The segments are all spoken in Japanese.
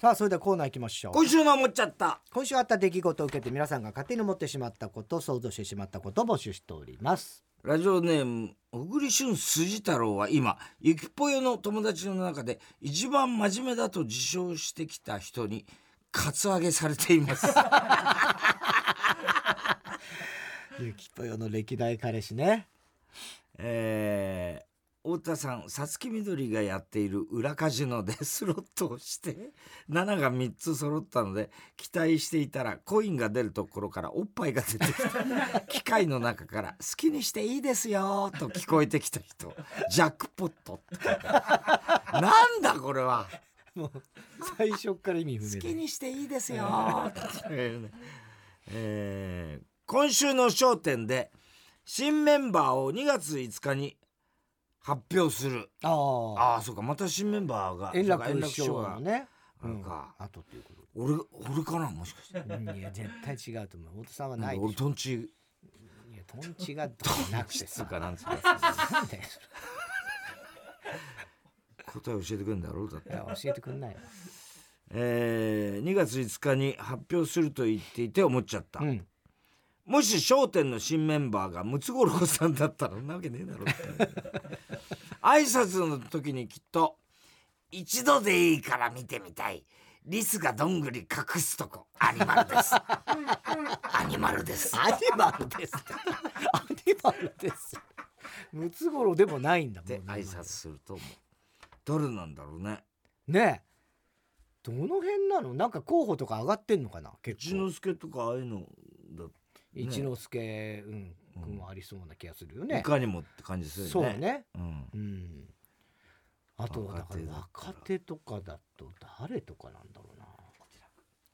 さあそれではコーナー行きましょう。今週の思っちゃった。今週あった出来事を受けて皆さんが勝手に思ってしまったこと想像してしまったことを募集しております。ラジオネーム小栗旬筋太郎は今ゆきぽよの友達の中で一番真面目だと自称してきた人にカツアゲされています。ゆきぽよの歴代彼氏ね。えー太田さんさつきみどりがやっている裏カジノでスロットをして 7が3つ揃ったので期待していたらコインが出るところからおっぱいが出てきた機械の中から 「好きにしていいですよ」と聞こえてきた人。ジャックポットなんだこれは。もう最初から意味不明好きだにしていいですよえー今週の『笑点』で新メンバーを2月5日に発表する。ああああそうか。また新メンバーが円楽師匠のね。うんかあとっていうこと俺俺かなもしかして。うんいや絶対違うと思う。太田さんはないで俺しょ。トンチ。いやトンチがなくてつさうかなんつうか。答え教えてくんだろうだって。れいや教えてくんないよ。えー、2月5日に発表すると言っていて思っちゃった、うん。もし『笑点』の新メンバーがムツゴロウさんだったらなわけねえだろって挨拶の時にきっと「一度でいいから見てみたい」「リスがどんぐり隠すとこアニマルです」「アニマルです」アニマルですアニマルです。ムツゴロウでもないんだもんで挨拶すると思う。誰なんだろうね。ねえ。どの辺なの？なんか候補とか上がってんのかな？結一構之輔とかああいうのだ一之輔うん君もありそうな気がするよいねかにもって感じするよね。そうね。うん。うん。あとはだから若若手とかだと誰とかなんだろうな。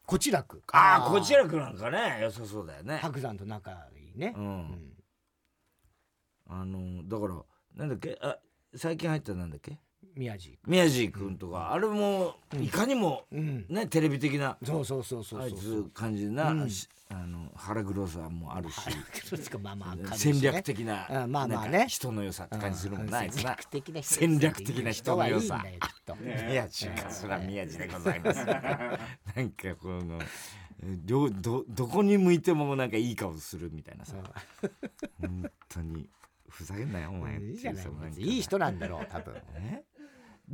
こちらく。ああこちらくなんかね。良さそうだよね。白山と仲いいね。ううん。んあのだからなんだっけ？あ最近入ったなんだっけ？宮地宮地君とか、あれもいかにもうん。ねテレビ的なそうそうそうそうあいつ感じな、うん。しあの腹黒さもあるし。戦ね。略的なうんまあまあね。なんか人の良さって感じするもんなあいつ戦な略的な人戦略的な人の良さ宮地かそら宮地でございます。なんかこのどどどこに向いてもなんかいい顔するみたいなさ。本当にふざけんなよお前いいじゃない。ってうさんか。いい人なんだろう多分。え？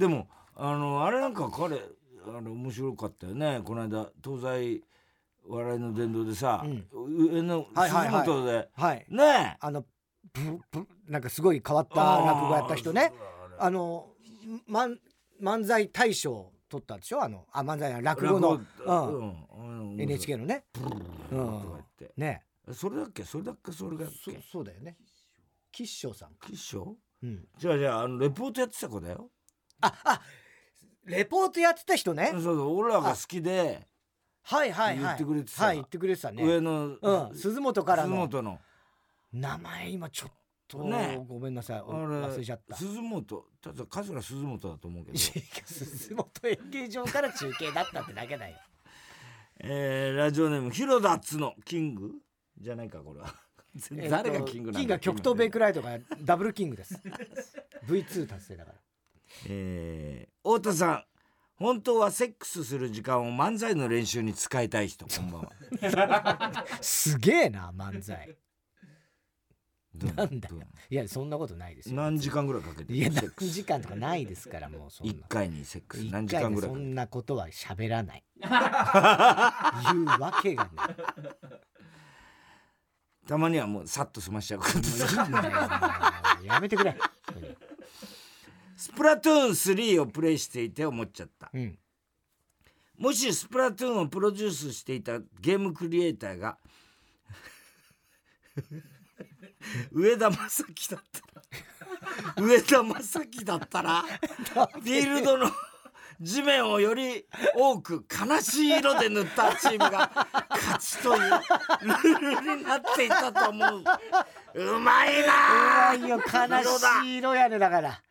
でもあのあれなんか彼あの面白かったよね。この間東西笑いの殿堂でさ、上のはいはいはい。鈴本で、はい。ねあのぶぶなんかすごい変わった落語やった人ね。あの漫漫才大賞取ったでしょ？あのあ漫才や落語の、うん。うん。NHK のね、うとんか言ってねそれだっけそれだっけそれだっそうだよね吉祥さんか、吉祥うん、じゃあじゃああのレポートやってた子だよレポートやってた人ね。そうそう俺らが好きではいはいはい。言ってくれてた。はい言ってくれてたね。上のうん鈴本からの。鈴本の。名前今ちょっと、ね。ごめんなさい。忘れちゃった。鈴本ただ桂鈴本だと思うけど。鈴本演芸場から中継だったってだけだよ。えーラジオネーム広田っつのキング。じゃないかこれは。誰がキングなんだキングは極東ベイクライトがダブルキングです。V2 達成だからえー太田さん本当はセックスする時間を漫才の練習に使いたい人こんばんは。すげえな漫才。なんだいやそんなことないですよ。何時間ぐらいかけていや何時間とかないですからもうそんな一回にセックス。一何時間回ぐらいそんなことは喋らない。言うわけがない。たまにはもうさっと済ましちゃうことやめてくれスプラトゥーン3をプレイしていて思っちゃった。うん。もしスプラトゥーンをプロデュースしていたゲームクリエイターが 上田正樹だったら上田正樹だったらフィールドの地面をより多く悲しい色で塗ったチームが勝ちというルールになっていたと思う。うまいなあいよ。悲しい色やねだから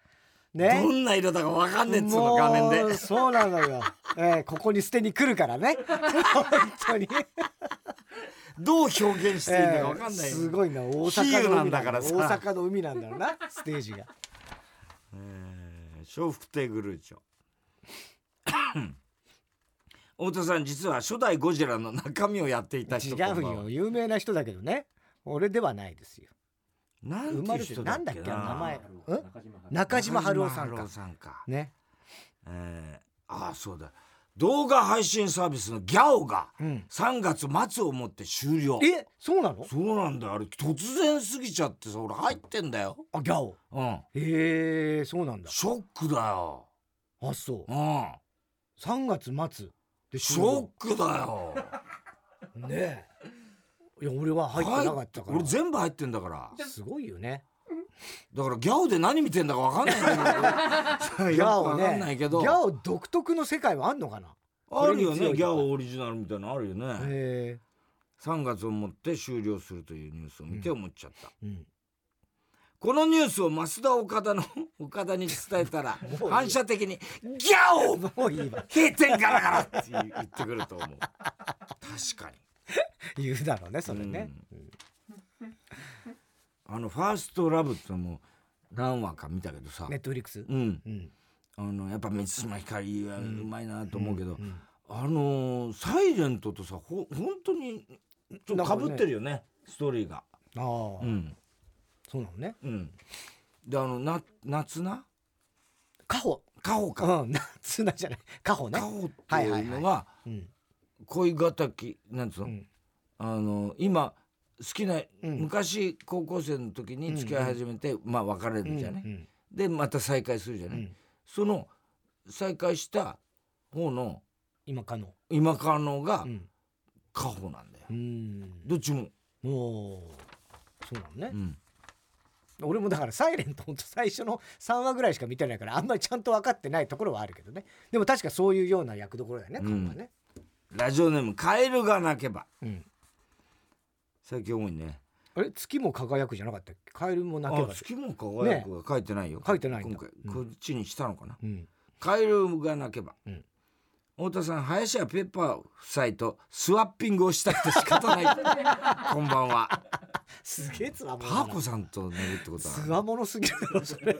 ね。どんな色だか分かんねえっつうの画面で。そうなのよ、えーここに捨てに来るからね。本当に、どう表現していいのえか分かんないよ、ーすごいな大比阪の海だ。からさ。大阪の海なんだろうなステージが。えー笑福亭グルーチョ。太田さん実は初代ゴジラの中身をやっていた人違うよ。有名な人だけどね。俺ではないですよなんてていう人だな？んだっけ名前。ん中島春夫。さんか。さんか。ね。えー、ああそうだ。動画配信サービスのギャオがうん。3月末をもって終了。え？そうなの？そうなんだよ。あれ突然過ぎちゃってさ俺入ってんだよ。あギャオ？うん。へえそうなんだ。ショックだよ。あそう。うん。3月末でショックだよ。ねえいや俺は入ってなかったから。俺全部入ってんだから。すごいよね。だからギャオで何見てんだか分かんない。け どギャオよくわかんねないけど。ギャオ独特の世界はあんのかな？あるよね。ギャオオリジナルみたいなのあるよね。へ3月をもって終了するというニュースを見て思っちゃった、えうん。このニュースを増田岡田の 岡田に伝えたら反射的に「ギャオ！もういいわ。閉店ガラガラ!」って言ってくると思う。確かに 言うだろうねそれね。あの「ファーストラブってのも何話か見たけどさ、ネットフリックス？うん。うん。あのやっぱ満島ひかりはうまいなと思うけど、うんあのーサイレントとさほ本当にちょっとかぶってるよねストーリーが。ああ。うん。そうなのね。うん。であのな夏なカホ。カホか、うん夏菜じゃない。カホね。カホっていうのがうん恋敵なんつうの、うん。あの今好きな、うん。昔高校生の時に付き合い始めて、まあ別れるじゃね、うん。でまた再会するじゃない、うん。その再会した方の今かの。今カノがうん。カホなんだよ、うん。どっちも、もうそうなのね。うん、俺もだから「サイレントほんと最初の3話ぐらいしか見てないからあんまりちゃんと分かってないところはあるけどね。でも確かそういうような役どころだよねうん。ねラジオネームカエルが鳴けば。うん。最近多いね。あれ？月も輝くじゃなかったっけ？カエルも泣けば。あ月も輝くが書いてないよ、書いてないんだ。今回。うん。こっちにしたのかな、うん。カエルが鳴けば、うん。太田さん林家ペッパー夫妻とスワッピングをしたくて仕方ない。こんばんは。すげえつわもパのだな。ーコさんと寝るってことつはわものすぎるだろそれ。っ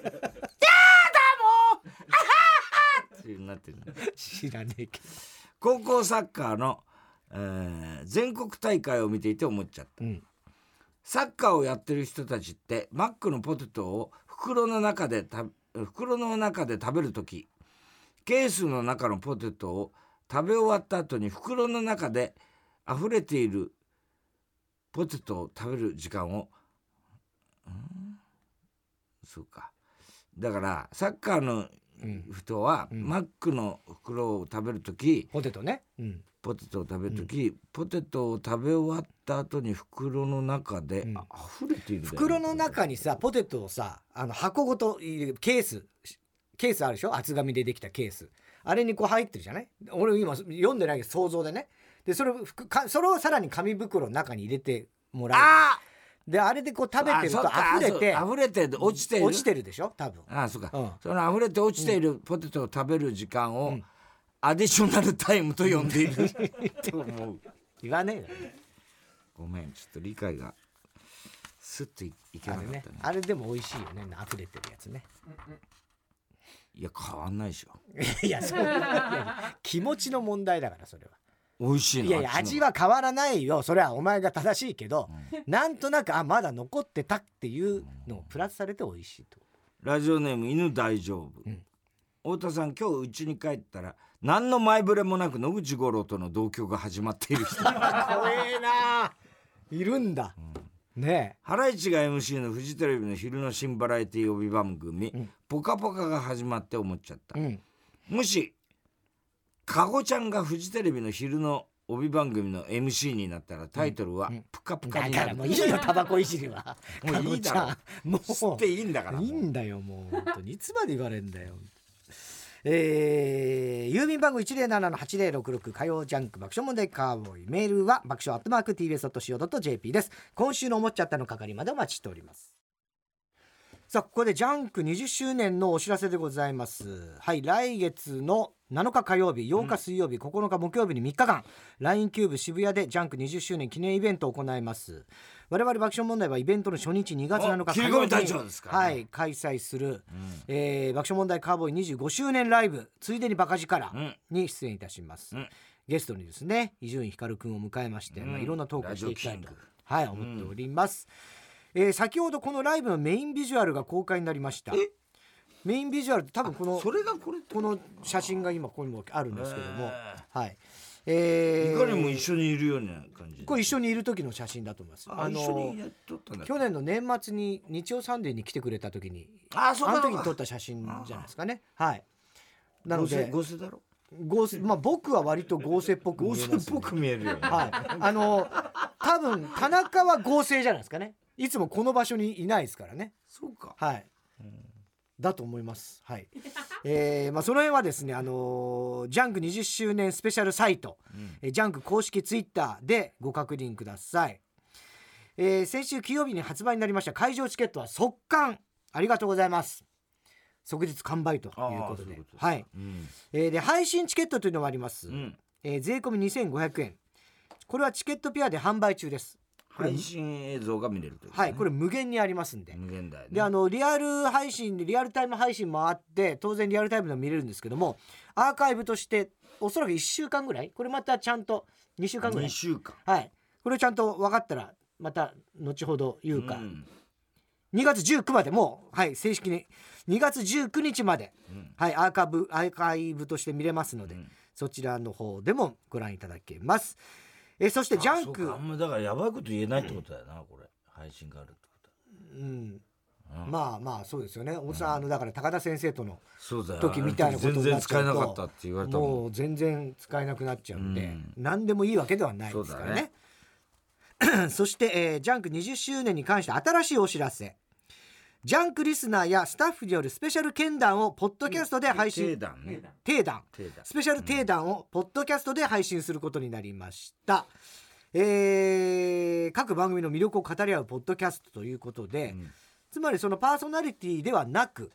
てなってるね知らねえけど高校サッカーの、えー全国大会を見ていて思っちゃった。うん。サッカーをやってる人たちってマックのポテトを袋の中でた袋の中で食べる時ケースの中のポテトを食べ終わった後に袋の中で溢れているポテトを食べる時間をうん？そうか。だからサッカーのうん人は、うん。マックの袋を食べる時ポテトね。うん。ポテトを食べる時、ポテトを食べ終わった後に袋の中で、うん。あ溢れている袋の中にさポテトをさあの箱ごとケースケースあるでしょ？厚紙でできたケース。あれにこう入ってるじゃない？俺今読んでないけど想像でね。でそれをそれをさらに紙袋の中に入れてもらう。あであれでこう食べてるとあ溢れて溢れて落ちている。落ちてるでしょ？多分。あそうか、うん。その溢れて落ちているポテトを食べる時間を、うん。アディショナルタイムと呼んでいる。と思う。言わねえよ。ねごめんちょっと理解がスッといいけなかったね。ねあれでも美味しいよね。溢れてるやつね。いや変わんないでしょ。いやそう。気持ちの問題だからそれは美味しいのいやいや味は変わらないよ。それはお前が正しいけど、なんとなくあまだ残ってたっていうのをプラスされて美味しいと。ラジオネーム犬大丈夫、うん。太田さん今日家に帰ったら何の前触れもなく野口五郎との同居が始まっている人。怖えな。いるんだ、ねハライチが MC のフジテレビの昼の新バラエティ帯番組ん「ぽかぽか」が始まって思っちゃった。え、うん、もしかごちゃんがフジテレビの昼の帯番組の MC になったらタイトルはうん「ぷかぷか」だになる。からもういいよタバコいじりは。もういいだろ。もう。吸っていいんだからいいんだよもう。本当にいつまで言われんだよ。えー、郵便番号107-8066火曜ジャンク爆笑問題カーボーイ。メールは爆笑アットマーク TBS.CO.JP です。今週の思っちゃったの係までお待ちしております。さあここでジャンク20周年のお知らせでございます。はい来月の7日火曜日8日水曜日、9日木曜日に3日間。LINE キューブ渋谷でジャンク20周年記念イベントを行います。我々爆笑問題はイベントの初日2月7日お切り込み隊長ですからね。はい開催する、えー爆笑問題カーボーイ25周年ライブついでにバカ力うん。に出演いたします、うん。ゲストにですね伊集院光くんを迎えまして、うん。まあ、いろんなトークをしていきたいとはい思っております、えー先ほどこのライブのメインビジュアルが公開になりました。えメインビジュアルって多分このそれがこれこの写真が今ここにもあるんですけども、へはい。えーいかにも一緒にいるような感じこれ一緒にいる時の写真だと思います。ああの去年の年末に日曜サンデーに来てくれた時にあそうあの時に撮った写真じゃないですかね。はい。なので合成だろ。合成まあ僕は割と合成っぽく見合えます、ね、成っぽく見えるよね。はい。あの多分田中は合成じゃないですかね。いつもこの場所にいないですからね。そうか。はいだと思います。はい。えーまあその辺はですねあのージャンク20周年スペシャルサイトうん。えージャンク公式ツイッターでご確認ください、えー先週金曜日に発売になりました会場チケットは速乾。ありがとうございます。即日完売ということで。はい、うん。えーで配信チケットというのがあります、うん。えー税込み2500円。これはチケットピアで販売中です配信映像が見れるというね。はいこれ無限にありますんで、無限大ね。であのリアル配信でリアルタイム配信もあって当然リアルタイムでも見れるんですけどもアーカイブとしておそらく1週間ぐらい？これまたちゃんと2週間ぐらい？2週間。はい。これちゃんと分かったらまた後ほど言うか、ん。2月19までもうはい正式に。2月19日まで、うん。はいアーカイブアーカイブとして見れますので、うん。そちらの方でもご覧いただけますえそしてジャンク。かあんまだからやばいこと言えないってことだよなこれ。配信があるってこうんとは。うん。まあまあそうですよね。おさんあのだから高田先生とのそうだよ。時みたいなこと全然になっち使えなかったって言われたもん。もう全然使えなくなっちゃうんで、うん。何でもいいわけではないですからね。そ して、えージャンク20周年に関して新しいお知らせジャンクリスナーやスタッフによるスペシャル見談をポッドキャストで配信。定談ね。定談スペシャル定談をポッドキャストで配信することになりました、えー各番組の魅力を語り合うポッドキャストということで、うん。つまりそのパーソナリティではなく、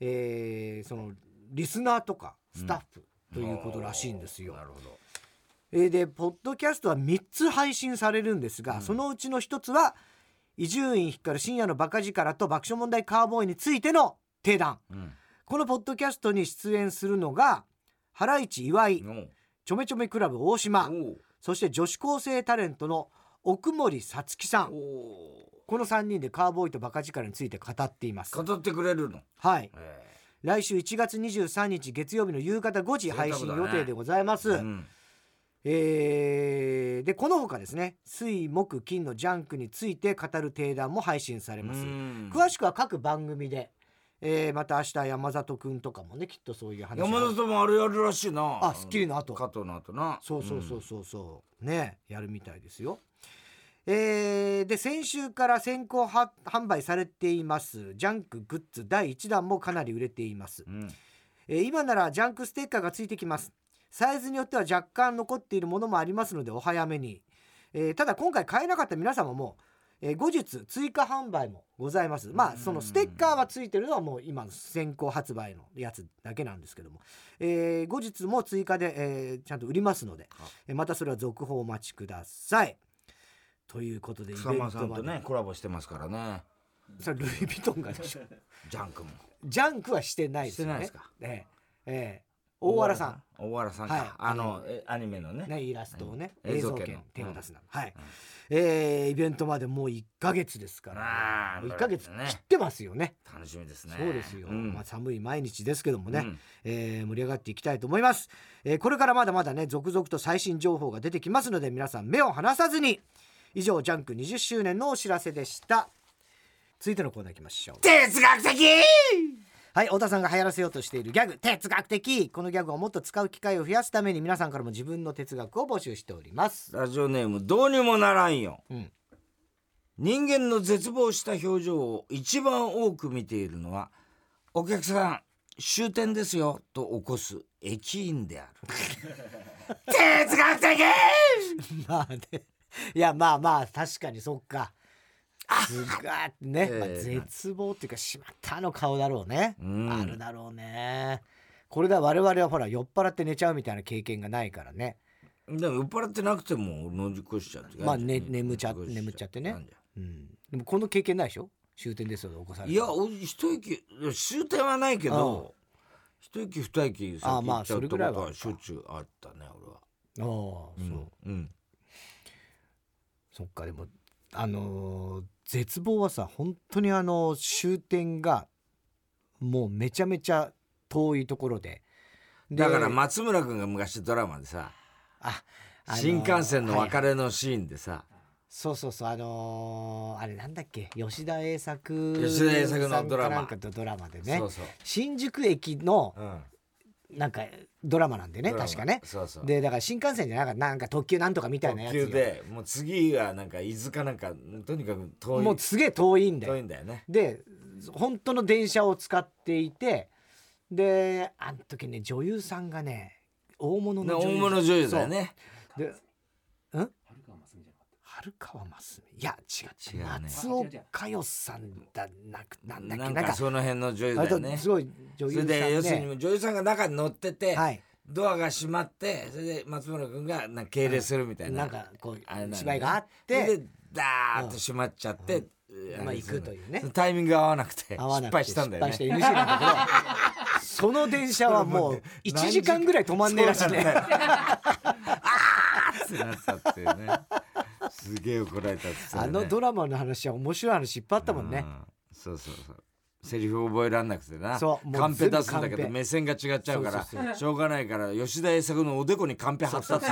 えーそのリスナーとかスタッフということらしいんですよ。なるほど。えーでポッドキャストは3つ配信されるんですが、そのうちの1つは伊集院光深夜のバカ力と爆笑問題カーボーイについての定談。うん。このポッドキャストに出演するのがハライチ岩井ちょめちょめクラブ大島そして女子高生タレントの奥森さつきさん。この3人でカーボーイとバカ力について語っています。語ってくれるの？はい。え。来週1月23日月曜日の夕方5時配信予定でございます、えうんえーでこの他ですね水木金のジャンクについて語る定談も配信されます、うん。詳しくは各番組で、えーまた明日山里くんとかもねきっとそういう話が山里もあれやるらしいな。あスッキリの後。加藤の後な。そうそうそうそうそう、ねやるみたいですよ。えーで先週から先行は販売されていますジャンクグッズ第1弾もかなり売れています。うん。えー今ならジャンクステッカーがついてきますサイズによっては若干残っているものもありますのでお早めに、えーただ今回買えなかった皆様も、えー後日追加販売もございます。まあそのステッカーはついてるのはもう今の先行発売のやつだけなんですけども、えー後日も追加で、えーちゃんと売りますので、えーまたそれは続報お待ちください。ということでイベ草ントさんとねコラボしてますからね。それルイ・ヴィトンがでしょ。ジャンクも。ジャンクはしてないですよね。してないですか。ええええ大原さん。大原さんか、はい。あのえアニメのね。ね、イラストをね、うん。映像権手を出すな、はい、うんえーイベントまでもう1ヶ月ですから、ああ1ヶ月ね切ってますよね。楽しみですね。そうですよ、ん。まあ、寒い毎日ですけどもね、うん。えー盛り上がっていきたいと思います、えーこれからまだまだね続々と最新情報が出てきますので皆さん目を離さずに以上ジャンク20周年のお知らせでした。続いてのコーナー行きましょう。哲学的はい太田さんが流行らせようとしているギャグ哲学的。このギャグをもっと使う機会を増やすために皆さんからも自分の哲学を募集しております。ラジオネームどうにもならんよ。うん。人間の絶望した表情を一番多く見ているのはお客さん終点ですよと起こす駅員である。哲学的！まあね。いやまあまあ確かにそっかすがーね、ええ。まあ、絶望っていうかしまったあの顔だろうね、うん。あるだろうね。これだ我々はほら酔っ払って寝ちゃうみたいな経験がないからね。でも酔っ払ってなくても乗り越しちゃってまあね眠っちゃ眠っちゃってね。うん。でもこの経験ないでしょ？終点ですよ起こされたいやお一息終点はないけど一息二息先あまあ行っちゃうそれぐらいは。とことはしょっちゅうあったね俺は。ああそう、うん。そっかでもあのー絶望はさ本当にあの終点がもうめちゃめちゃ遠いところで。でだから松村君が昔ドラマでさああのー新幹線の別はいれのシーンでさそうそうそうあのーあれなんだっけ？吉田栄作吉田栄作のドラマなんかのドラマでね。新宿駅のうんなんかドラマなんでね確かね。そうそう。でだから新幹線じゃなかなんか特急なんとかみたいなやつ。が特急でもう次はなんか伊豆かなんかとにかく遠い。もうすげえ遠いんだよ。遠いんだよね。で本当の電車を使っていてであの時ね女優さんがね大物ねの女優。大物女優だよね。そう。でん？春川真澄いや違う違うね。松尾佳代さんだなくなんだっけなんかかその辺の女優だよね。すごい女そ優さんれで要するでに女優さんが中に乗ってて、はい。ドアが閉まってそれで松村君がなんか敬礼するみたいな、なんかこあれ芝居があっそれてでダーッと閉まっちゃって、あれまあ行くというね。タイミングが合わなくて失敗したんだよね。失敗して NG なんだけどその電車はもう1時間ぐらい止まんねえらしいねそうなんだよってなったっていうねすげえ怒られたっつってたあのドラマの話は面白い話いっぱいあったもんね。うん。そうそうそう。セリフ覚えらんなくてな。そうカンペ出すんだけど目線が違っちゃうから。しょうがないから吉田栄作のおでこにカンペ貼ったって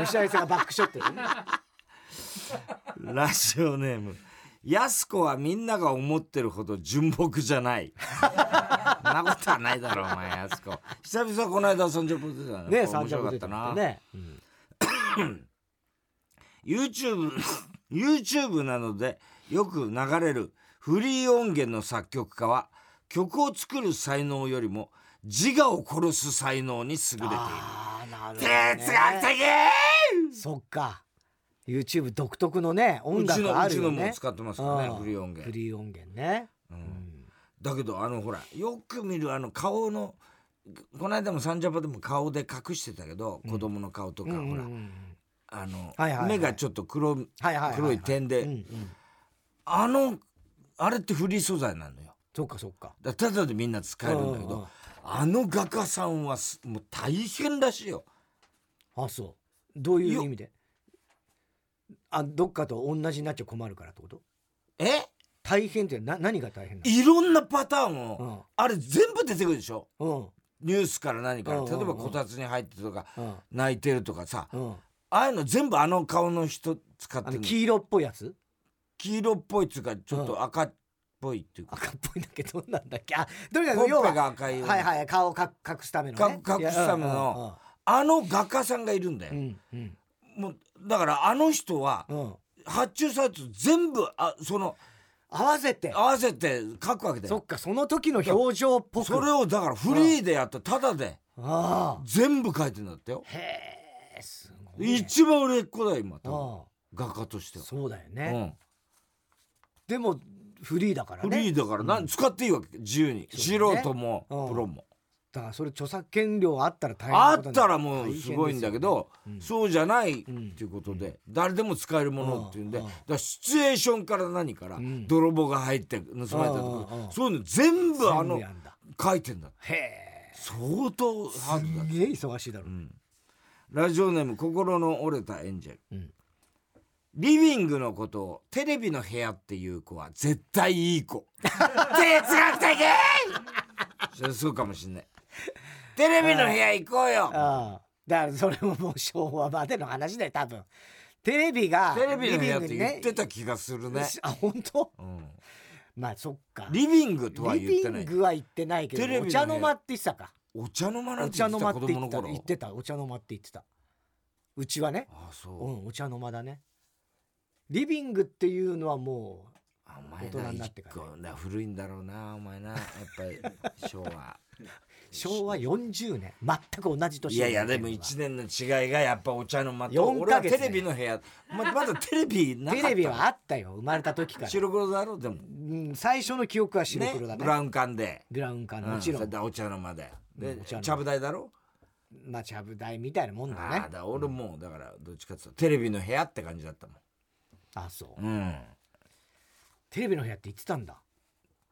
吉田栄作がバックショットでね。ラジオネーム。やす子はみんなが思ってるほど純朴じゃない。なことはないだろお前やす子。久々この間30分出たね。ね面三着出たな。たね、うん YouTube YouTube などでよく流れるフリー音源の作曲家は曲を作る才能よりも自我を殺す才能に優れている。ああなるほど、哲ね、学的！そっか。YouTube 独特のね音うちの楽あうちのもるよね使ってますからねうん。フリー音源。フリー音源ね、ううん。んだけどあのほらよく見るあの顔のこの間もサンジャポでも顔で隠してたけど、子供の顔とか、ほら。うんうんうんあの、はいはいはい。目がちょっと黒はいはいはいはい。黒い点で、うんうん。あのあれってフリー素材なのよ。そっかそっか。だただでみんな使えるんだけど、うんうん。あの画家さんはすもう大変らしいよ。あそう。どういうよ意味で？あどっかと同じになっちゃ困るからってこと？え？大変ってな何が大変ないろんなパターンを、のあれ全部出てくるでしょ？うんうん。ニュースから何から、うんうんうん。例えばこたつに入ってとかうん。泣いてるとかさ、うんああいうの全部あの顔の人使ってあるのの黄色っぽいやつ？黄色っぽいっつうかちょっと赤っぽいっていうか、赤っぽいんだけどどんなんだっけ？あとにかほっぺく要はが赤いような。はいはい顔をか隠すためのね。か隠すための。あの画家さんがいるんだよ、うんうん。もうだからあの人はうん。うん発注されてる全部あその合わせて。合わせて書くわけだよ。そっかその時の表情っぽく。それをだからフリーでやった。ただで。ああ。全部書いてんだってよ。へえ一番売れっ子だよ今多画家としては、そうだよね。うん、でもフリーだからフねリーだから、なん使っていいわけ自由に、素人もうん。プロも、だからそれ著作権料あったら大変あったらもうすごいんだけど、大変ですそうじゃないってうんいうことで、誰でも使えるものっていうんで、うん。だシチュエーションから何から、ん。泥棒が入って盗まれたとか、うんうんそういうの全部あの書いてんだ。へえ。相当ハードだ。すげえ忙しいだろ。ううんラジオネーム心の折れたエンジェル、うん。リビングのことをテレビの部屋っていう子は絶対いい子。哲学的！それそうかもしんない。テレビの部屋行こうよ。だからそれももう昭和までの話だよ多分。テレビがテレビの部屋って言ってた気がするね。あ本当？うん。まあそっか。リビングとはリビ言ってないングは言ってないけどお茶の間って言ってたかお茶の間なんおて言ってた。茶の間って子供の頃？言ってた。お茶の間って言ってた。うちはね。あそう、うんお茶の間だね。リビングっていうのはもあお前大人なになってから一個な古いんだろうなお前な。やっぱり昭和。う 昭和40年全く同じ年いやいやでも1年の違いがやっぱお茶の間と4俺はテレビの部屋。ままだテレビなかった。テレビはあったよ生まれた時から、白黒だろでも。うん、最初の記憶は白黒だね。ブラウン管で。ブラウン管うんもちろん、それでお茶の間で。でちゃぶ台だろ？まあちゃぶ台みたいなもんだね。ああだ俺もうだからどっちかっていうとテレビの部屋って感じだったもあそう、んうん。テレビの部屋って言ってたんだ。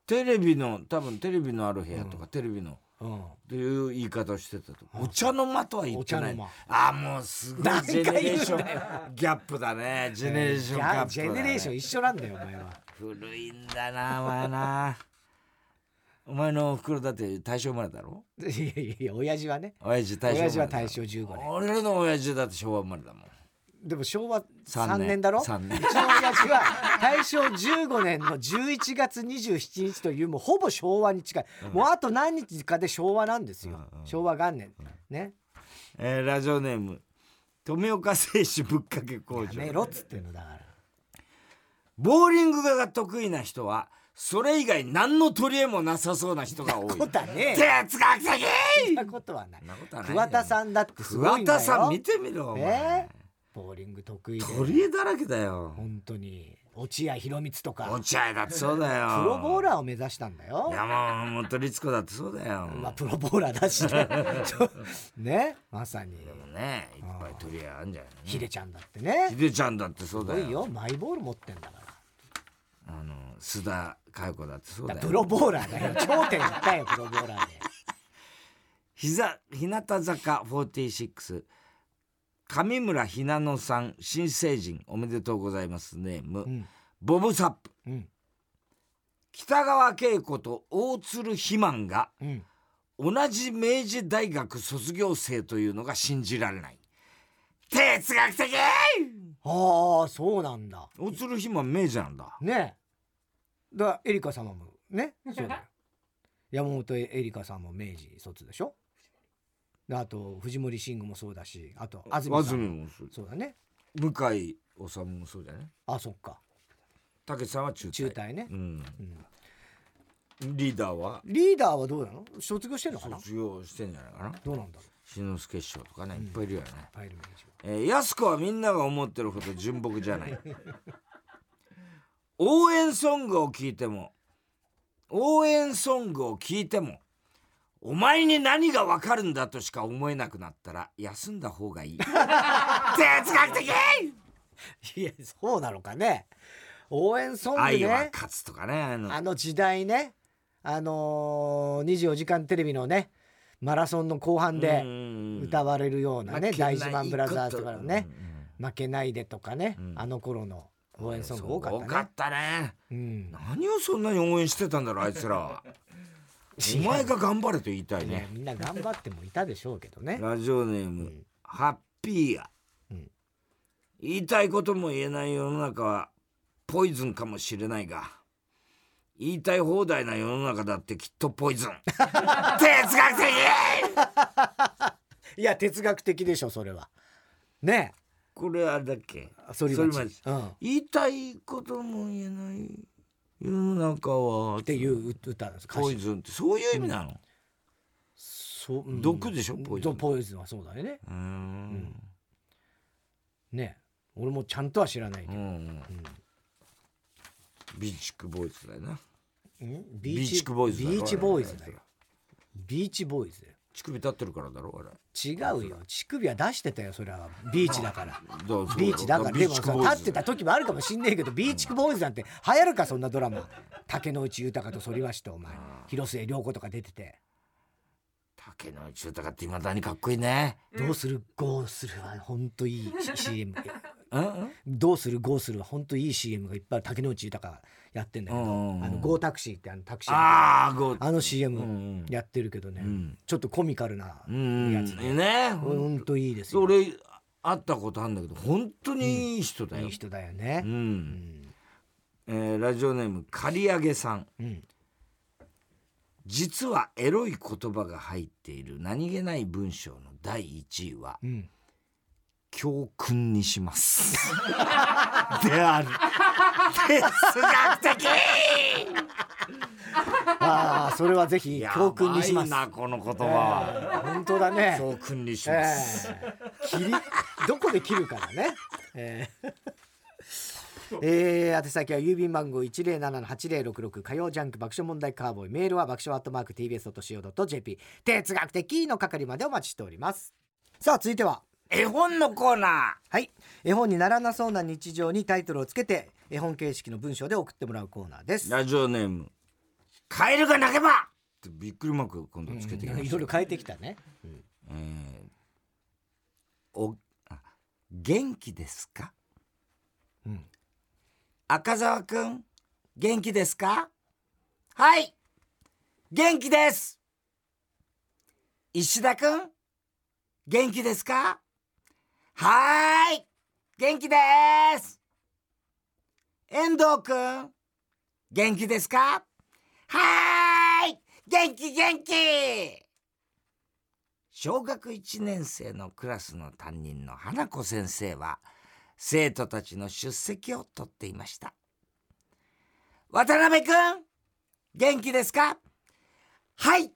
テレビの多分テレビのある部屋とか、テレビのうん。という言い方をしてたと。お茶の間とは言ってない。ああもうすごい何ジェネ回レーションギャップだね。ジェネレーションギャップだ、ね、ジェネレーション一緒なんだよお前は。古いんだなお前な。お前のお袋だって大正生まれだろ？いやいやいや親父はね。親父大正親父は大正15年。俺の親父だって昭和生まれだもんでも昭和三3年だろ？三年。うちの親父は大正15年の11月27日というもうほぼ昭和に近い、もうあと何日かで昭和なんですよ、昭和元年、ね。えーラジオネーム富岡製紙ぶっかけ工や場めろっつってんのだから。ボーリングが得意な人はそれ以外何の取り柄もなさそうな人が多い。ことはねえ。哲学的そんなことはない。そんなことはないよ。桑田さんだってすごいんだよ。桑田さん見てみろお前。え？ボーリング得意で。取り柄だらけだよ。本当に。落合博満とか。落合だってそうだよ。プロボーラーを目指したんだよ。山本律子だってそうだよ、まあプロボーラーだしね。ねまさに。でもねいっぱい取り柄あるんじゃないヒデちゃんだってね。ひでちゃんだってそうすだよ。ごいよ。マイボール持ってんだから。あの須田佳代子だってそうだよ。プロボーラーだよ。頂点行ったよプロボーラーで。ひざ日向坂46上村ひなのさん新成人。おめでとうございますネーム、うん。ボブサップ。うん。北川景子と大鶴肥満がうん。同じ明治大学卒業生というのが信じられない。哲学的！ああそうなんだ。大鶴肥満明治なんだ。ね。だエリカ様もねそうだよ。山本エリカさんも明治卒でしょ？であと藤森慎吾もそうだしあと安住安さんも。そう。だね。向井治もそうじゃない？あそっか。武さんは中退。中退ね。う、ん、うん、リーダーは？リーダーはどうなの？卒業してんのかな？卒業してんじゃないかな？どうなんだろう？志の輔師匠とかねいっぱいいるよね、パイル明治は。えー、安子はみんなが思ってるほど純朴じゃない。応援ソングを聞いても応援ソングを聞いてもお前に何がわかるんだとしか思えなくなったら休んだ方がいい。哲学的！いやそうなのかね。応援ソング愛はね勝つとかねあの。あの時代ね。あのー、24時間テレビのねマラソンの後半で歌われるようなね、大事マンブラザーズと。かのね。うん「負けないで」とかね、うん。あの頃の応援ソング多かったね。ったね。うん。何をそんなに応援してたんだろうあいつらはお前が頑張れと言いたいね。みんな頑張ってもいたでしょうけどね。ラジオネーム、ん。ハッピーや、うん。言いたいことも言えない世の中はポイズンかもしれないが言いたい放題な世の中だってきっとポイズン。哲学的。いや哲学的でしょそれは。ね。これあれだっけ？え反反町。町うん、っ言いたいことも言えない世の中はていう歌ですポイズンってそういう意味なの？そう、うん。毒でしょポイズン。どポイズンはそうだよね。うーん。ね。え俺もちゃんとは知らないけど、うん。ビーチクボーイズだよな。うん？ビーチクボーイズビーチボーイズだよ。ビーチボーイズだよ乳首立ってるからだろあれ。違うよ。乳首は出してたよそれは。ビーチだから。ビーチだから。ビでもさ立ってた時もあるかもしんねえけどビーチクボーイズなんて流行るかそんなドラマ。竹野内豊と反町とお前。広末涼子とか出てて。竹野内豊っていまだにかっこいいね。どうする？ゴーするはほんといい CM うんどうする？ゴーするはほんといい CM がいっぱい竹野内豊やってんだけどあうんのゴータクシーってあのタクシー。ああごあのうんう CM ん。やってるけどね、うん。ちょっとコミカルなうんやつね、ねほん。といいですよ。俺会ったことあるんだけど本当にいい人だよ。いい人だよね。う、うん。んえーラジオネーム刈り上げさん。うん。実はエロい言葉が入っている何気ない文章の第1位はうん教訓にします。である。哲学的。ああそれはぜひ教訓にします。やばいなこの言葉。は、本当だね。教訓にします、ええ。切りどこで切るかだね。ええ。えー、宛先は郵便番号107-8066火曜ジャンク爆笑問題カーボーイ。メールは爆笑アットマーク TBS.CO.JP 哲学的の係までお待ちしております。さあ続いては絵本のコーナはい。絵本にならなそうな日常にタイトルをつけて絵本形式の文章で送ってもらうコーナーです。ーラジオネーム。カエルが鳴けば！ってびっくりマーク今度つけてきました、いろいろ変えてきたね、えーおあ元気ですか？うん。赤澤くん元気ですか？はい。元気です。石田くん元気ですか？はーい。元気です。遠藤くん元気ですか？はーい。元気元気。小学1年生のクラスの担任の花子先生は生徒たちの出席をとっていました。渡辺くん元気ですか？はい。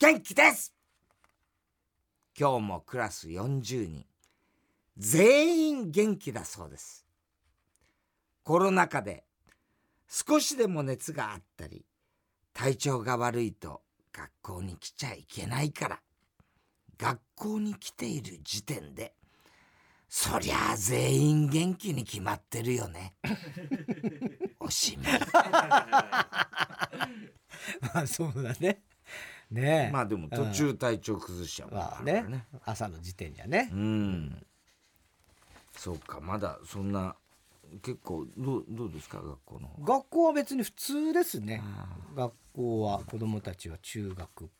元気です。今日もクラス40人。全員元気だそうです。コロナ禍で少しでも熱があったり体調が悪いと学校に来ちゃいけないから学校に来ている時点でそりゃあ全員元気に決まってるよね。おしまい。まあそうだね。ね。えまあでも途中体調崩しちゃうまあからね。朝の時点じゃね。うんそうかまだそんな結構どうどうですか学校の方学校は別に普通ですね。あ学校は子供たちは中学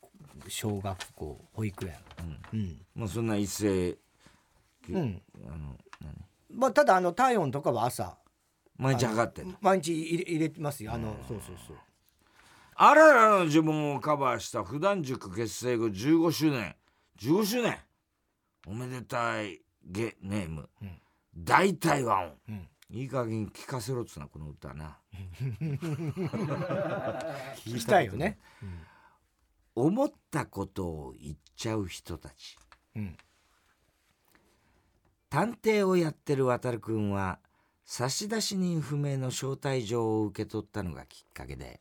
小学校保育園。うん、まあそんな一斉うん。あの何？まあただあの体温とかは朝。毎日測って毎日入れ入れてますよ。あのそうそうそう。あららの自分をカバーした普段塾結成後15周年。15周年。おめでたいゲネーム、うん大体和音。うん。いい加減聞かせろっつうなこの歌な。聞きたいよね。思ったことを言っちゃう人たち。うん。探偵をやってる渡くんは差出人不明の招待状を受け取ったのがきっかけで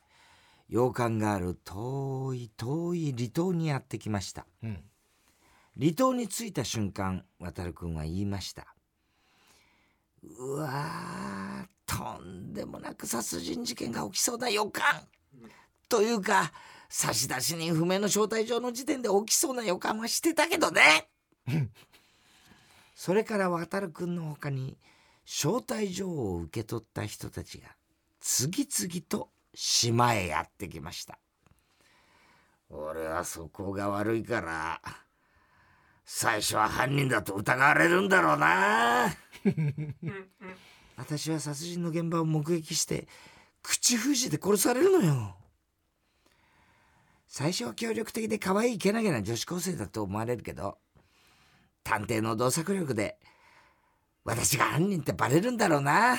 洋館がある遠い遠い離島にやってきました。うん。離島に着いた瞬間渡くんは言いましたうわーとんでもなく殺人事件が起きそうな予感。というか差出人不明の招待状の時点で起きそうな予感はしてたけどね。それから渡くんの他に招待状を受け取った人たちが次々と島へやってきました。俺はそこが悪いから最初は犯人だと疑われるんだろうな。私は殺人の現場を目撃して口封じで殺されるのよ。最初は協力的で可愛いけなげな女子高生だと思われるけど探偵の洞察力で私が犯人ってバレるんだろうな。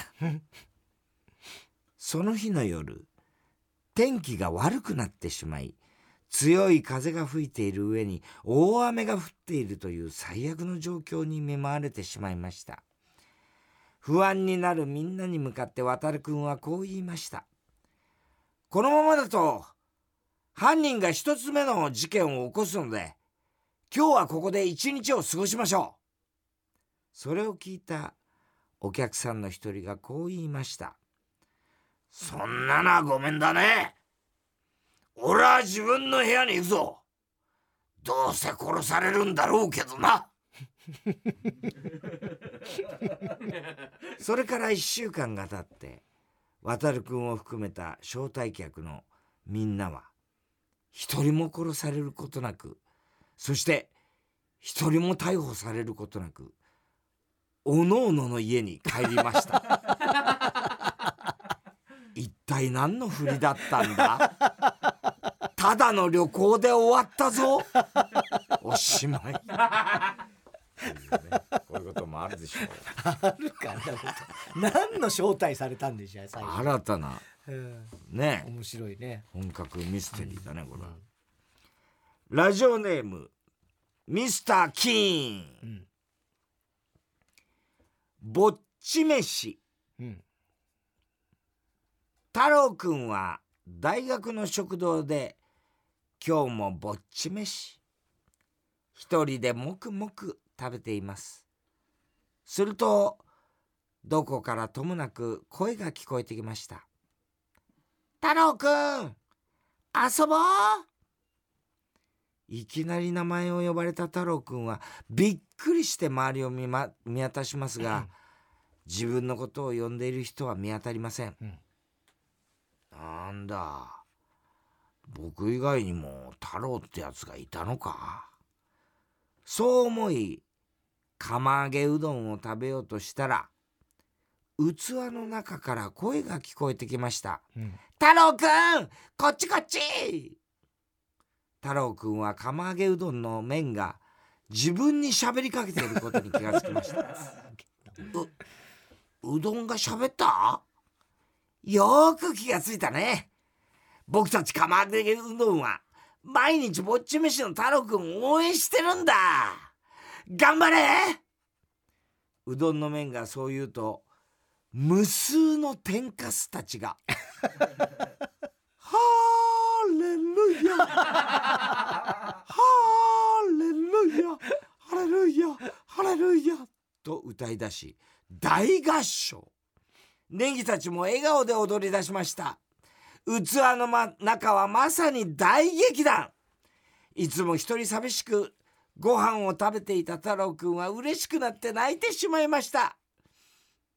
その日の夜天気が悪くなってしまい強い風が吹いている上に大雨が降っているという最悪の状況に見舞われてしまいました。不安になるみんなに向かって渡るくんはこう言いました。このままだと犯人が一つ目の事件を起こすので今日はここで一日を過ごしましょう。それを聞いたお客さんの一人がこう言いました。そんなのはごめんだね。俺は自分の部屋に行くぞ。どうせ殺されるんだろうけどな。それから1週間が経って渡くんを含めた招待客のみんなは一人も殺されることなくそして一人も逮捕されることなくおのおのの家に帰りました。一体何の振りだったんだ？ただの旅行で終わったぞ。おしまい。こういうこともあるでしょう。あるかな何の招待されたんでしょう最初、新たなうん、ね。面白いね。本格ミステリーだねこれ。は、ラジオネームミスター・キーン、うん。ぼっち飯。うん。太郎くんは大学の食堂で今日もぼっち飯。一人でもくもく食べています。するとどこからともなく声が聞こえてきました。太郎くん遊ぼう。いきなり名前を呼ばれた太郎くんはびっくりして周りを見,、ま、見渡しますが、自分のことを呼んでいる人は見当たりません、うん。なんだ僕以外にも太郎ってやつがいたのか？そう思い釜揚げうどんを食べようとしたら器の中から声が聞こえてきました。うん「太郎くんこっちこっち!」太郎くんは釜揚げうどんの麺が自分に喋りかけていることに気がつきました。ううどんが喋った？よーく気がついたね僕たち釜揚げうどんは毎日ぼっち飯の太郎くんを応援してるんだ。頑張れ！うどんの麺がそう言うと無数の天かすたちが「ハーレルヤ！ハーレルヤ！ハレルヤ！ハレルヤ」と歌い出し大合唱。ネギたちも笑顔で踊り出しました器の、ま、中はまさに大劇団。いつも一人寂しくご飯を食べていた太郎くんは嬉しくなって泣いてしまいました。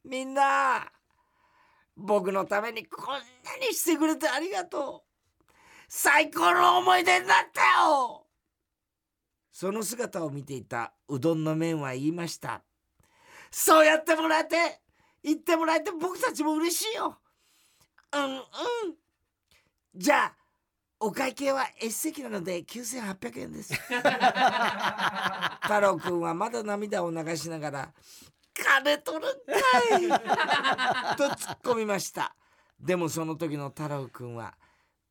みんな僕のためにこんなにしてくれてありがとう。最高の思い出になったよ。その姿を見ていたうどんの麺は言いました。そうやってもらえて言ってもらえて僕たちも嬉しいよ。うんうん。じゃあお会計は S 席なので9800円です太郎くんはまだ涙を流しながら「金取るんかい!」と突っ込みましたでもその時の太郎くんは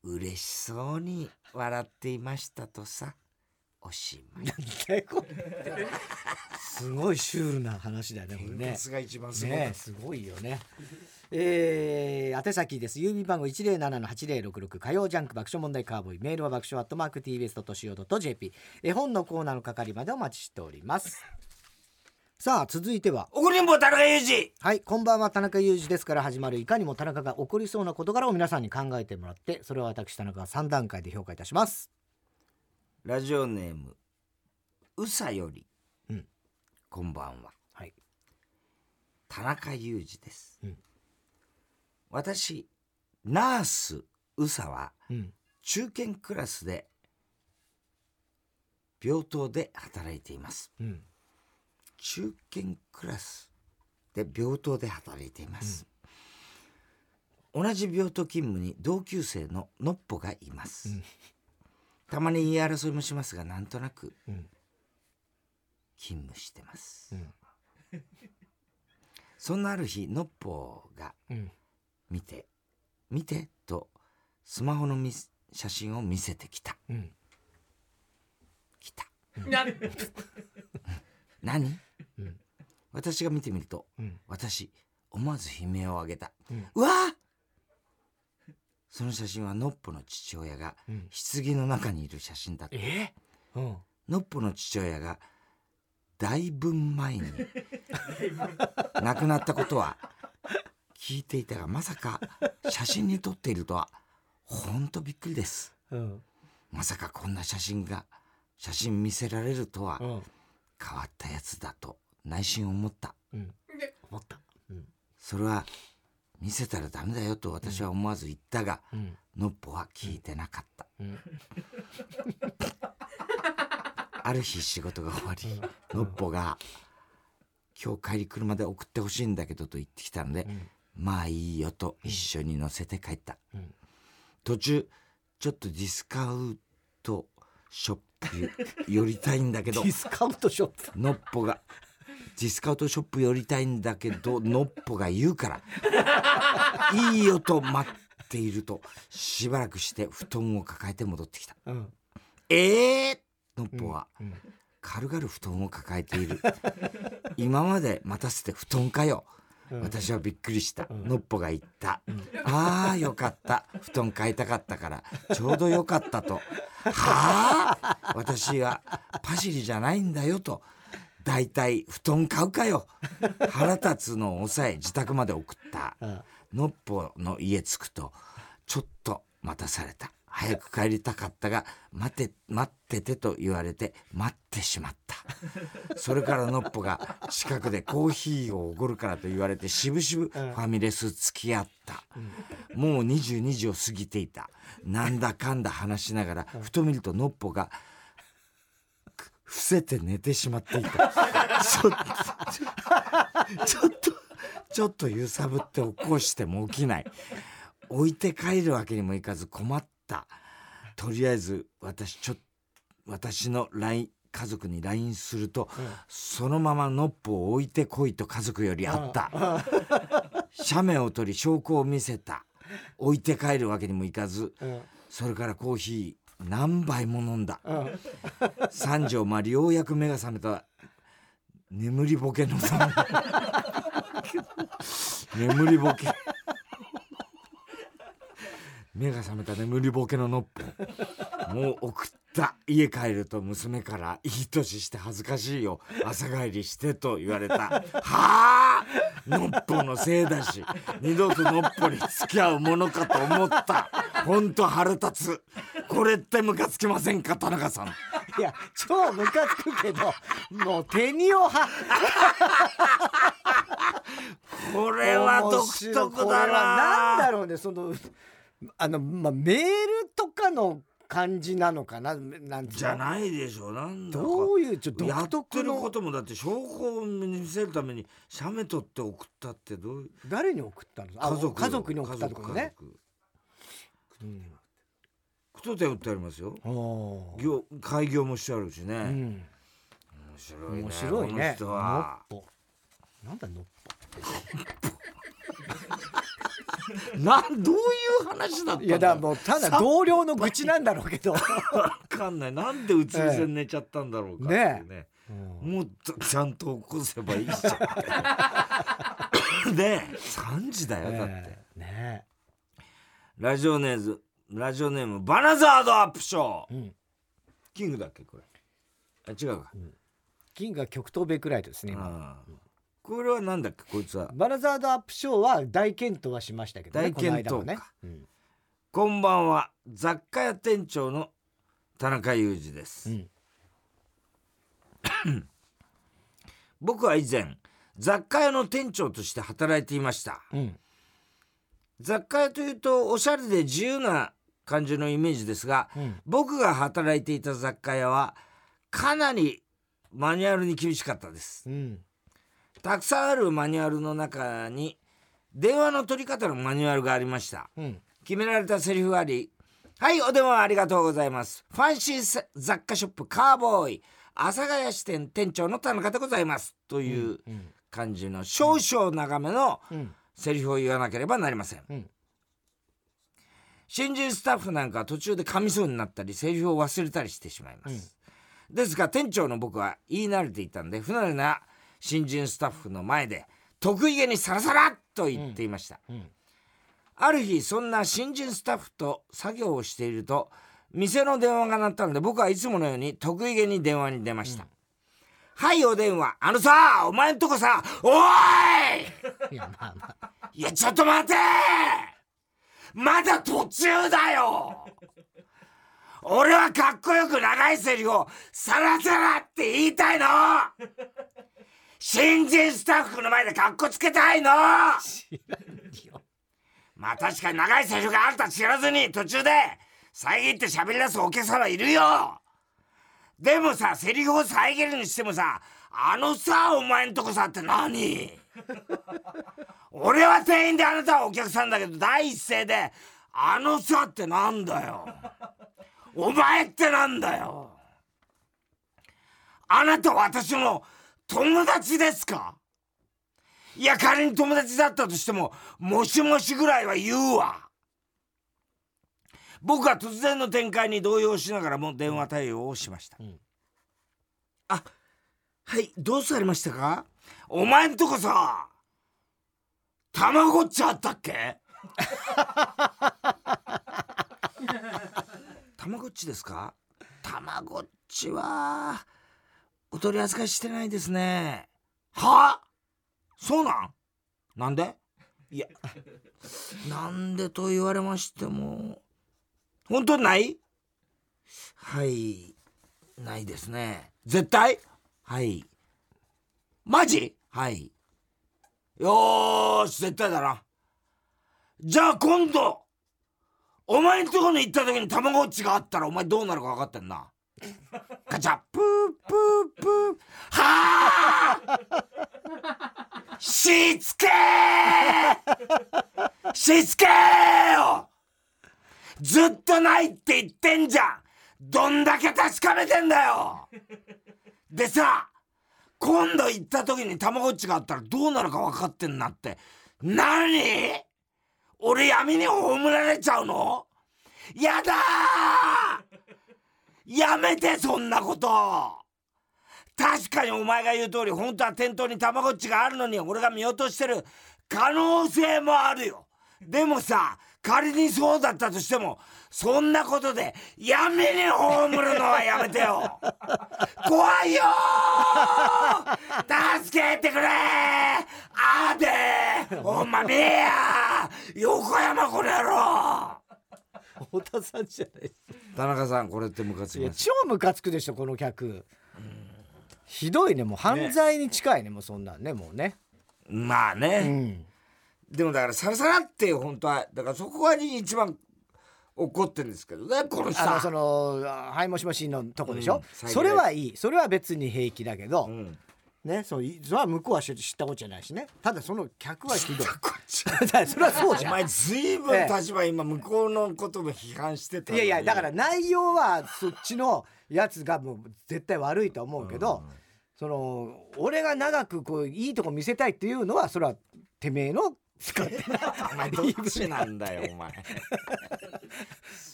嬉しそうに笑っていましたとさおしまいすごいシュールな話だよねこれね。すごい、よね。えー、宛先です。郵便番号107-8066火曜ジャンク爆笑問題カーボーイ。メールは爆笑アットマーク TBS.CO.JP 絵本のコーナーの係までお待ちしております。さあ続いては怒りんぼ田中裕二。はいこんばんは田中裕二ですから始まるいかにも田中が起こりそうな事柄を皆さんに考えてもらってそれを私田中が3段階で評価いたしますラジオネームうさより、うん。こんばんは。はい。田中裕二です、うん。私ナースうさはうん。中堅クラスで病棟で働いています。うん。中堅クラスで病棟で働いています、同じ病棟勤務に同級生ののっぽがいます、うんたまに言い争いもしますがなんとなくうん。勤務してます、うん。そんなある日のっぽがうん。見て見てとスマホのみ写真を見せてきた。うん。来た。な 何、うん。私が見てみるとうん。私思わず悲鳴を上げた、うん。うわその写真はのっぽの父親がうん。棺の中にいる写真だった。えうん。のっぽの父親がだいぶ前に亡くなったことは聞いていたがまさか写真に撮っているとはほんとびっくりです。うん。まさかこんな写真が写真見せられるとはうん。変わったやつだと内心思った。うん。思った。うん。それは見せたらダメだよと私は思わず言ったが、うんのっぽは聞いてなかった、うん。ある日仕事が終わり、のっぽが「今日帰り車で送ってほしいんだけど」と言ってきたので、うん。まあいいよと一緒に乗せて帰った、うん。途中ちょっとディスカウトショップ寄りたいんだけど ディスカウントショップ。のっぽがディスカウントショップ寄りたいんだけどのっぽが言うから。いいよと待っているとしばらくして布団を抱えて戻ってきた。うん。ええー、のっぽは。うん軽々布団を抱えている。今まで待たせて布団かよ。うん。私はびっくりした、ん。のっぽが言った、ああよかった。布団買いたかったから。ちょうどよかったと。はあ？私はパシリじゃないんだよとだいたい布団買うかよ。腹立つのを抑え自宅まで送った。うんのっぽの家着くとちょっと待たされた。早く帰りたかったが待て待っててと言われて待ってしまった。それからのっぽが近くでコーヒーをおごるからと言われてしぶしぶファミレス付き合った、もう22時を過ぎていた。なんだかんだ話しながらふと見るとのっぽが伏せて寝てしまっていた。ちょっとちょっとちょっと揺さぶって起こしても起きない。置いて帰るわけにもいかず困った。とりあえず私ちょ私の LINE 家族に LINE すると、そのままのっぽを置いてこいと家族よりあった。写メを撮り証拠を見せた。置いて帰るわけにもいかずうん。それからコーヒー何杯も飲んだ。うん。三条まりようやく目が覚めた。眠りボケの。眠りボケ。目が覚めた。眠りボケののっぽ。もう送った。家帰ると娘から「いい年して恥ずかしいよ。朝帰りして」と言われた。はあのっぽのせいだし二度とのっぽに付き合うものかと思った。ほんと腹立つ。これってムカつきませんか田中さん。いや超ムカつくけどもう手にをは。これは独特だな。なんだろうね。そのあの、まあ、メールとかの感じなのかな？なんじゃないでしょ。なんだか。どういうちょっとや独ってることもだって証拠を見せるために写メ撮って送ったってどういう？誰に送ったの？あ家族家族に送ったとね。家族うん。太手打ってありますよ。業開業もしてあるしね、うん面白いね。面白いね。この人は。のっぽなんだのっなんどういう話だったんぽいやだもうただ同僚の愚痴なんだろうけど、わかんない。なんでうつ伏せに寝ちゃったんだろうかっていうね。うんもっとちゃんと起こせばいいじゃんねえ。3時だよだって、ええ。ねラジオネーズラジオネームバナザードアップショー。え、うん、キングだっけこれ。あ違うか、キングが極東ベイクライトですねこれはなんだっけ？こいつは。バナザードアップショーは大健闘はしましたけどね大健闘ね。か、うん。こんばんは。雑貨屋店長の田中裕二です、うん。僕は以前雑貨屋の店長として働いていました。うん。雑貨屋というとおしゃれで自由な感じのイメージですがうん。僕が働いていた雑貨屋はかなりマニュアルに厳しかったです。うんたくさんあるマニュアルの中に電話の取り方のマニュアルがありました。うん。決められたセリフがあり「はいお電話ありがとうございます。ファンシー雑貨ショップカーボーイ。阿佐ヶ谷支店店長の田中でございます」といううん感じの少々長めのうん。セリフを言わなければなりません。うん。新人スタッフなんかは途中で噛みそうになったりセリフを忘れたりしてしまいます、ですが店長の僕は言い慣れていたんで不慣れな新人スタッフの前で得意げにサラサラっと言っていました、うん。ある日そんな新人スタッフと作業をしていると店の電話が鳴ったので僕はいつものように得意げに電話に出ました、はいお電話。あのさお前んとこさおーい!いやまあまあいやちょっと待てまだ途中だよ俺はかっこよく長いセリフをサラサラって言いたいの新人スタッフの前でかっこつけたいの。知らんよまあ確かに長いセリフがあるとは知らずに途中で遮って喋り出すお客様いるよ。でもさセリフを遮るにしてもさあのさお前んとこさって何？俺は店員であなたはお客さんだけど第一声であのさってなんだよ。お前ってなんだよ。あなた私の友達ですか？いや仮に友達だったとしてももしもしぐらいは言うわ。僕は突然の展開に動揺しながらも電話対応をしました、ん。あはいどうされましたか？お前んとこさたまごっちあったっけ？たまごっちですか？たまごっちはお取り扱いしてないですね。は？そうなん？なんで？いや。なんでと言われましても。本当ない？はい。ないですね。絶対？はい。マジ？はい。よーし絶対だな。じゃあ今度お前んとこに行った時にたまごっちがあったらお前どうなるか分かってんなガチャプープープー。はあ。しつけしつけよ。ずっとないって言ってんじゃん。どんだけ確かめてんだよ。でさ今度行った時にたまごっちがあったらどうなるか分かってんなって。何？俺闇に葬られちゃうの？やだやめてそんなこと。確かにお前が言う通り本当は店頭にたまごっちがあるのに俺が見落としてる。可能性もあるよ。でもさ仮にそうだったとしてもそんなことで闇に葬るのはやめてよ。怖いよ助けてくれあでほんまみや横山この野郎。太田さんじゃないです田中さんこれってムカつきます？超ムカつくでしょこの客。ひどいねもう犯罪に近いねもうそんなんねもうね。うまあね、んでもだからサラサラって本当はだからそこが一番怒ってるんですけどねこの人。あのそのあはいもしもしのとこでしょ、うん最後それはいい。それは別に平気だけど、うんねそういそれは向こうは知ったことじゃないしね。ただその客はひどい。そ れはそうじゃん。お前ずいぶん立場今向こうのことも批判してたいやいやだから内容はそっちのやつがもう絶対悪いと思うけど、その俺が長くこういいとこ見せたいっていうのはそれはてめえの使って。お前どっちなんだよお前。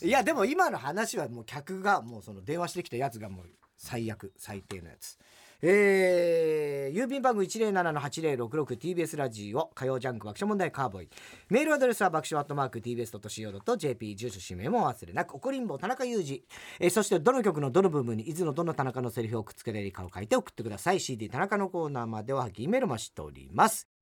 いやでも今の話はもう客がもうその電話してきたやつがもう最悪最低のやつえー、郵便番号 107-8066TBS ラジオ火曜ジャンク爆笑問題カーボイ。メールアドレスは爆笑アットマーク TBS.CO.JP 住所氏名も忘れなく怒りんぼ田中裕二、えーそしてどの曲のどの部分にいつのどの田中のセリフをくっつけられるかを書いて送ってください。CD 田中のコーナーまでは銀メールもしております。